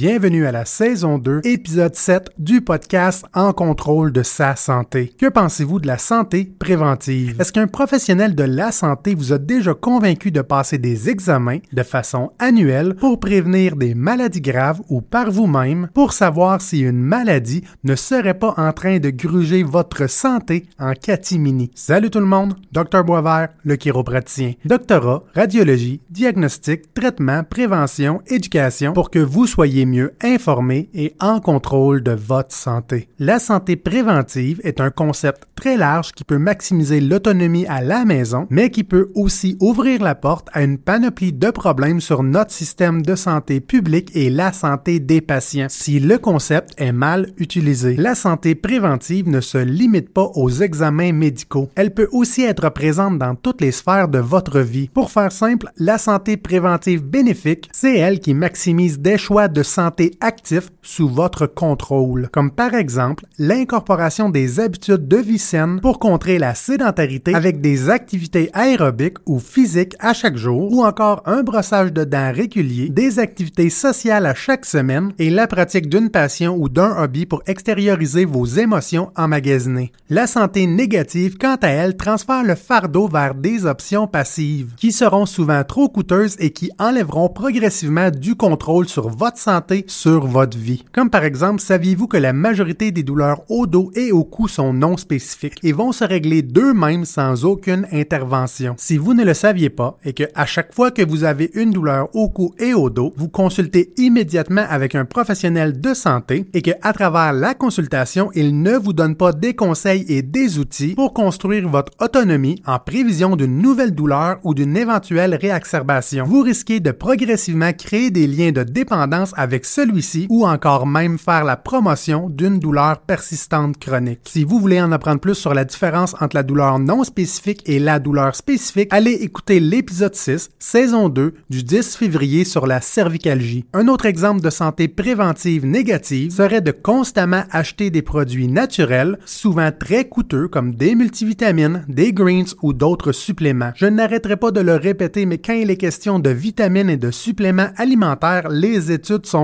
Bienvenue à la saison 2, épisode 7 du podcast En contrôle de sa santé. Que pensez-vous de la santé préventive? Est-ce qu'un professionnel de la santé vous a déjà convaincu de passer des examens de façon annuelle pour prévenir des maladies graves ou par vous-même pour savoir si une maladie ne serait pas en train de gruger votre santé en catimini? Salut tout le monde, Dr Boisvert, le chiropraticien. Doctorat, radiologie, diagnostic, traitement, prévention, éducation pour que vous soyez mieux informé et en contrôle de votre santé. La santé préventive est un concept très large qui peut maximiser l'autonomie à la maison, mais qui peut aussi ouvrir la porte à une panoplie de problèmes sur notre système de santé publique et la santé des patients si le concept est mal utilisé. La santé préventive ne se limite pas aux examens médicaux. Elle peut aussi être présente dans toutes les sphères de votre vie. Pour faire simple, la santé préventive bénéfique, c'est elle qui maximise des choix de santé santé actif sous votre contrôle, comme par exemple l'incorporation des habitudes de vie saine pour contrer la sédentarité avec des activités aérobiques ou physiques à chaque jour, ou encore un brossage de dents régulier, des activités sociales à chaque semaine et la pratique d'une passion ou d'un hobby pour extérioriser vos émotions emmagasinées. La santé négative, quant à elle, transfère le fardeau vers des options passives, qui seront souvent trop coûteuses et qui enlèveront progressivement du contrôle sur votre santé sur votre vie. Comme par exemple, saviez-vous que la majorité des douleurs au dos et au cou sont non spécifiques et vont se régler d'eux-mêmes sans aucune intervention? Si vous ne le saviez pas et que à chaque fois que vous avez une douleur au cou et au dos, vous consultez immédiatement avec un professionnel de santé et que à travers la consultation, il ne vous donne pas des conseils et des outils pour construire votre autonomie en prévision d'une nouvelle douleur ou d'une éventuelle réaxerbation. Vous risquez de progressivement créer des liens de dépendance avec celui-ci ou encore même faire la promotion d'une douleur persistante chronique. Si vous voulez en apprendre plus sur la différence entre la douleur non spécifique et la douleur spécifique, allez écouter l'épisode 6, saison 2 du 10 février sur la cervicalgie. Un autre exemple de santé préventive négative serait de constamment acheter des produits naturels, souvent très coûteux comme des multivitamines, des greens ou d'autres suppléments. Je n'arrêterai pas de le répéter, mais quand il est question de vitamines et de suppléments alimentaires, les études sont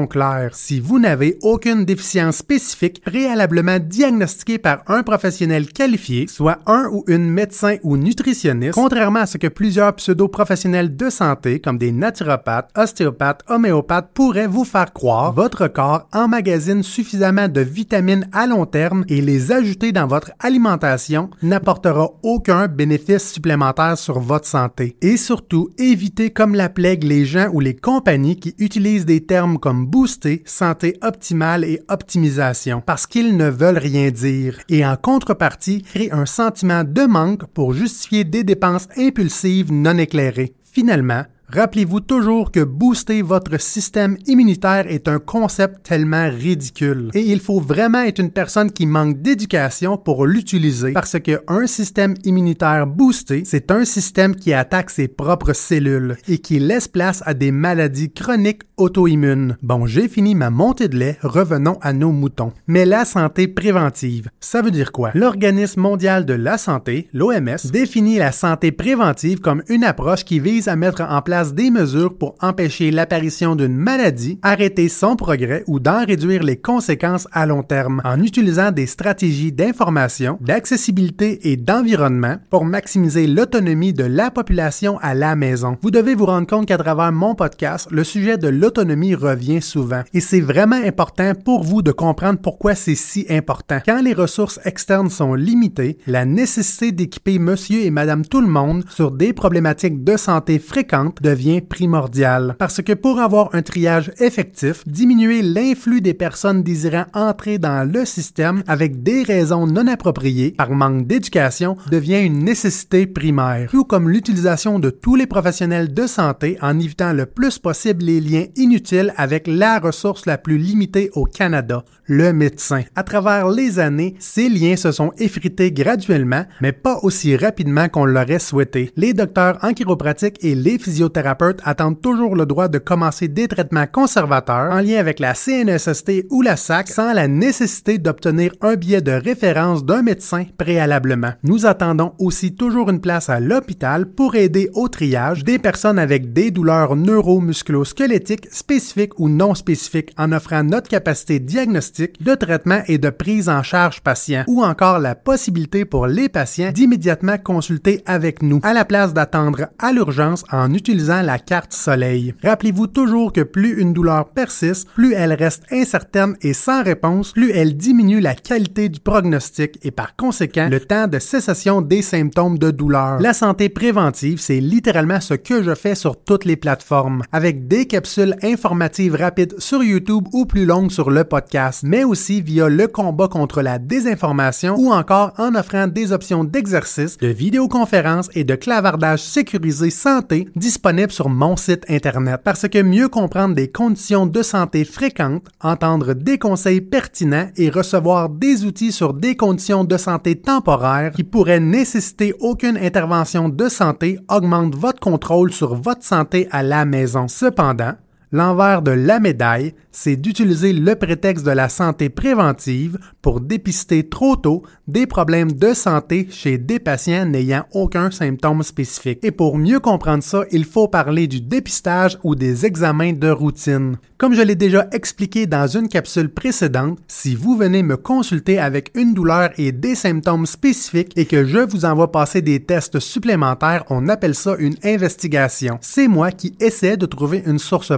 Si vous n'avez aucune déficience spécifique préalablement diagnostiquée par un professionnel qualifié, soit un ou une médecin ou nutritionniste, contrairement à ce que plusieurs pseudo-professionnels de santé, comme des naturopathes, ostéopathes, homéopathes, pourraient vous faire croire, votre corps emmagasine suffisamment de vitamines à long terme et les ajouter dans votre alimentation n'apportera aucun bénéfice supplémentaire sur votre santé. Et surtout, évitez comme la plague les gens ou les compagnies qui utilisent des termes comme booster, santé optimale et optimisation parce qu'ils ne veulent rien dire et en contrepartie créent un sentiment de manque pour justifier des dépenses impulsives non éclairées. Finalement, Rappelez-vous toujours que booster votre système immunitaire est un concept tellement ridicule. Et il faut vraiment être une personne qui manque d'éducation pour l'utiliser parce que un système immunitaire boosté, c'est un système qui attaque ses propres cellules et qui laisse place à des maladies chroniques auto-immunes. Bon, j'ai fini ma montée de lait, revenons à nos moutons. Mais la santé préventive, ça veut dire quoi? L'Organisme mondial de la santé, l'OMS, définit la santé préventive comme une approche qui vise à mettre en place des mesures pour empêcher l'apparition d'une maladie, arrêter son progrès ou d'en réduire les conséquences à long terme en utilisant des stratégies d'information, d'accessibilité et d'environnement pour maximiser l'autonomie de la population à la maison. Vous devez vous rendre compte qu'à travers mon podcast, le sujet de l'autonomie revient souvent et c'est vraiment important pour vous de comprendre pourquoi c'est si important. Quand les ressources externes sont limitées, la nécessité d'équiper monsieur et madame tout le monde sur des problématiques de santé fréquentes devient primordial. Parce que pour avoir un triage effectif, diminuer l'influx des personnes désirant entrer dans le système avec des raisons non appropriées par manque d'éducation devient une nécessité primaire. Tout comme l'utilisation de tous les professionnels de santé en évitant le plus possible les liens inutiles avec la ressource la plus limitée au Canada, le médecin. À travers les années, ces liens se sont effrités graduellement, mais pas aussi rapidement qu'on l'aurait souhaité. Les docteurs en chiropratique et les physiothérapeutes thérapeutes attendent toujours le droit de commencer des traitements conservateurs en lien avec la CNSST ou la SAC sans la nécessité d'obtenir un billet de référence d'un médecin préalablement. Nous attendons aussi toujours une place à l'hôpital pour aider au triage des personnes avec des douleurs neuromusculosquelettiques spécifiques ou non spécifiques en offrant notre capacité diagnostique, de traitement et de prise en charge patient ou encore la possibilité pour les patients d'immédiatement consulter avec nous à la place d'attendre à l'urgence en utilisant la carte soleil. Rappelez-vous toujours que plus une douleur persiste, plus elle reste incertaine et sans réponse, plus elle diminue la qualité du prognostic et par conséquent le temps de cessation des symptômes de douleur. La santé préventive, c'est littéralement ce que je fais sur toutes les plateformes, avec des capsules informatives rapides sur YouTube ou plus longues sur le podcast, mais aussi via le combat contre la désinformation ou encore en offrant des options d'exercice, de vidéoconférences et de clavardage sécurisé santé disponibles sur mon site internet. Parce que mieux comprendre des conditions de santé fréquentes, entendre des conseils pertinents et recevoir des outils sur des conditions de santé temporaires qui pourraient nécessiter aucune intervention de santé augmente votre contrôle sur votre santé à la maison. Cependant, L'envers de la médaille, c'est d'utiliser le prétexte de la santé préventive pour dépister trop tôt des problèmes de santé chez des patients n'ayant aucun symptôme spécifique. Et pour mieux comprendre ça, il faut parler du dépistage ou des examens de routine. Comme je l'ai déjà expliqué dans une capsule précédente, si vous venez me consulter avec une douleur et des symptômes spécifiques et que je vous envoie passer des tests supplémentaires, on appelle ça une investigation. C'est moi qui essaie de trouver une source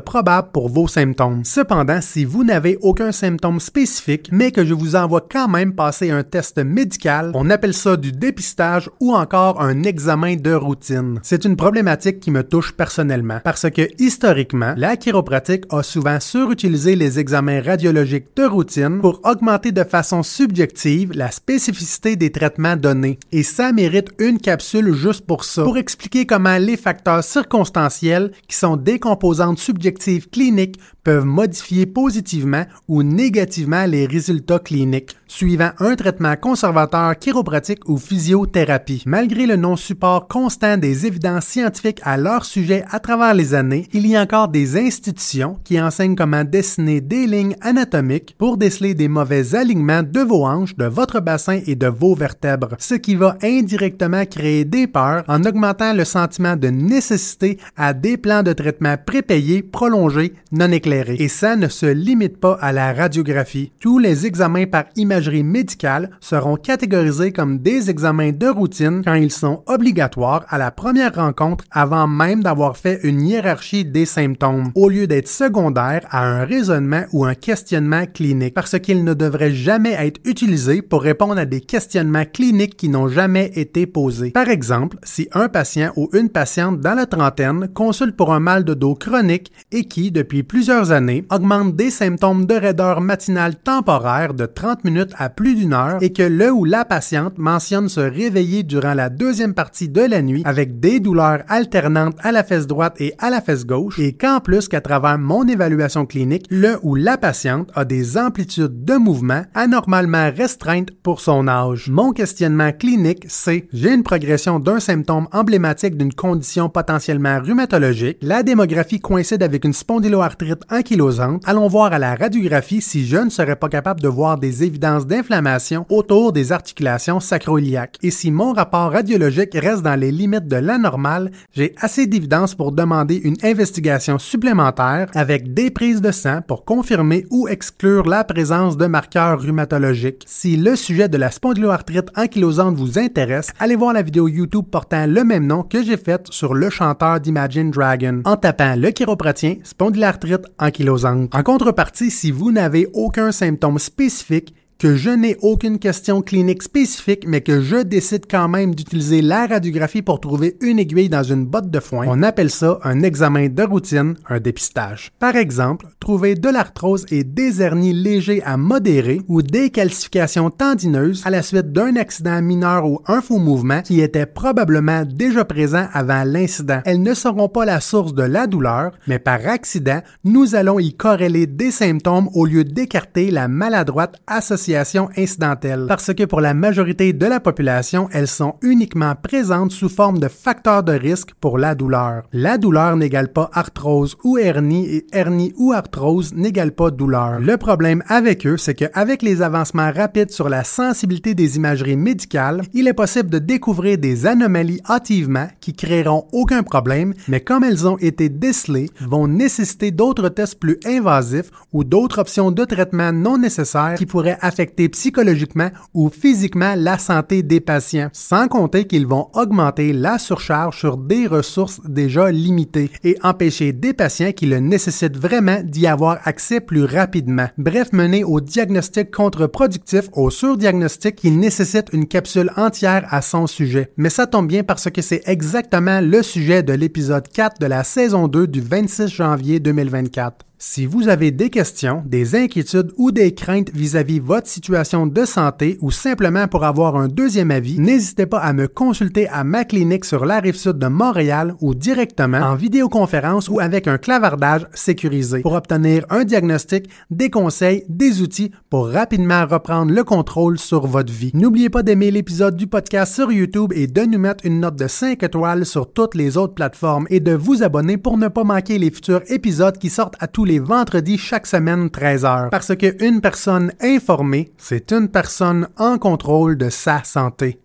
pour vos symptômes. Cependant, si vous n'avez aucun symptôme spécifique, mais que je vous envoie quand même passer un test médical, on appelle ça du dépistage ou encore un examen de routine. C'est une problématique qui me touche personnellement parce que historiquement, la chiropratique a souvent surutilisé les examens radiologiques de routine pour augmenter de façon subjective la spécificité des traitements donnés. Et ça mérite une capsule juste pour ça, pour expliquer comment les facteurs circonstanciels, qui sont des composantes subjectives cliniques peuvent modifier positivement ou négativement les résultats cliniques suivant un traitement conservateur chiropratique ou physiothérapie. Malgré le non-support constant des évidences scientifiques à leur sujet à travers les années, il y a encore des institutions qui enseignent comment dessiner des lignes anatomiques pour déceler des mauvais alignements de vos hanches, de votre bassin et de vos vertèbres, ce qui va indirectement créer des peurs en augmentant le sentiment de nécessité à des plans de traitement prépayés, prolongés, non éclairés. Et ça ne se limite pas à la radiographie. Tous les examens par image médicale seront catégorisés comme des examens de routine quand ils sont obligatoires à la première rencontre avant même d'avoir fait une hiérarchie des symptômes, au lieu d'être secondaires à un raisonnement ou un questionnement clinique, parce qu'ils ne devraient jamais être utilisés pour répondre à des questionnements cliniques qui n'ont jamais été posés. Par exemple, si un patient ou une patiente dans la trentaine consulte pour un mal de dos chronique et qui, depuis plusieurs années, augmente des symptômes de raideur matinale temporaire de 30 minutes à plus d'une heure et que le ou la patiente mentionne se réveiller durant la deuxième partie de la nuit avec des douleurs alternantes à la fesse droite et à la fesse gauche et qu'en plus qu'à travers mon évaluation clinique, le ou la patiente a des amplitudes de mouvement anormalement restreintes pour son âge. Mon questionnement clinique, c'est j'ai une progression d'un symptôme emblématique d'une condition potentiellement rhumatologique, la démographie coïncide avec une spondyloarthrite ankylosante, allons voir à la radiographie si je ne serais pas capable de voir des évidences d'inflammation autour des articulations sacroiliaques. Et si mon rapport radiologique reste dans les limites de l'anormal, j'ai assez d'évidence pour demander une investigation supplémentaire avec des prises de sang pour confirmer ou exclure la présence de marqueurs rhumatologiques. Si le sujet de la spondyloarthrite ankylosante vous intéresse, allez voir la vidéo YouTube portant le même nom que j'ai faite sur le chanteur d'Imagine Dragon en tapant le chiropratien spondylarthrite ankylosante. En contrepartie, si vous n'avez aucun symptôme spécifique, que je n'ai aucune question clinique spécifique, mais que je décide quand même d'utiliser la radiographie pour trouver une aiguille dans une botte de foin, on appelle ça un examen de routine, un dépistage. Par exemple, trouver de l'arthrose et des hernies légers à modérés ou des calcifications tendineuses à la suite d'un accident mineur ou un faux mouvement qui était probablement déjà présent avant l'incident. Elles ne seront pas la source de la douleur, mais par accident, nous allons y corréler des symptômes au lieu d'écarter la maladroite associée dissociation incidentelle, parce que pour la majorité de la population, elles sont uniquement présentes sous forme de facteurs de risque pour la douleur. La douleur n'égale pas arthrose ou hernie et hernie ou arthrose n'égale pas douleur. Le problème avec eux, c'est qu'avec les avancements rapides sur la sensibilité des imageries médicales, il est possible de découvrir des anomalies hâtivement qui créeront aucun problème, mais comme elles ont été décelées, vont nécessiter d'autres tests plus invasifs ou d'autres options de traitement non nécessaires qui pourraient affecter psychologiquement ou physiquement la santé des patients, sans compter qu'ils vont augmenter la surcharge sur des ressources déjà limitées et empêcher des patients qui le nécessitent vraiment d'y avoir accès plus rapidement. Bref, mener au diagnostic contre-productif, au surdiagnostic qui nécessite une capsule entière à son sujet. Mais ça tombe bien parce que c'est exactement le sujet de l'épisode 4 de la saison 2 du 26 janvier 2024. Si vous avez des questions, des inquiétudes ou des craintes vis-à-vis votre situation de santé ou simplement pour avoir un deuxième avis, n'hésitez pas à me consulter à ma clinique sur la rive sud de Montréal ou directement en vidéoconférence ou avec un clavardage sécurisé pour obtenir un diagnostic, des conseils, des outils pour rapidement reprendre le contrôle sur votre vie. N'oubliez pas d'aimer l'épisode du podcast sur YouTube et de nous mettre une note de 5 étoiles sur toutes les autres plateformes et de vous abonner pour ne pas manquer les futurs épisodes qui sortent à tous les vendredis chaque semaine 13 heures. Parce qu'une personne informée, c'est une personne en contrôle de sa santé.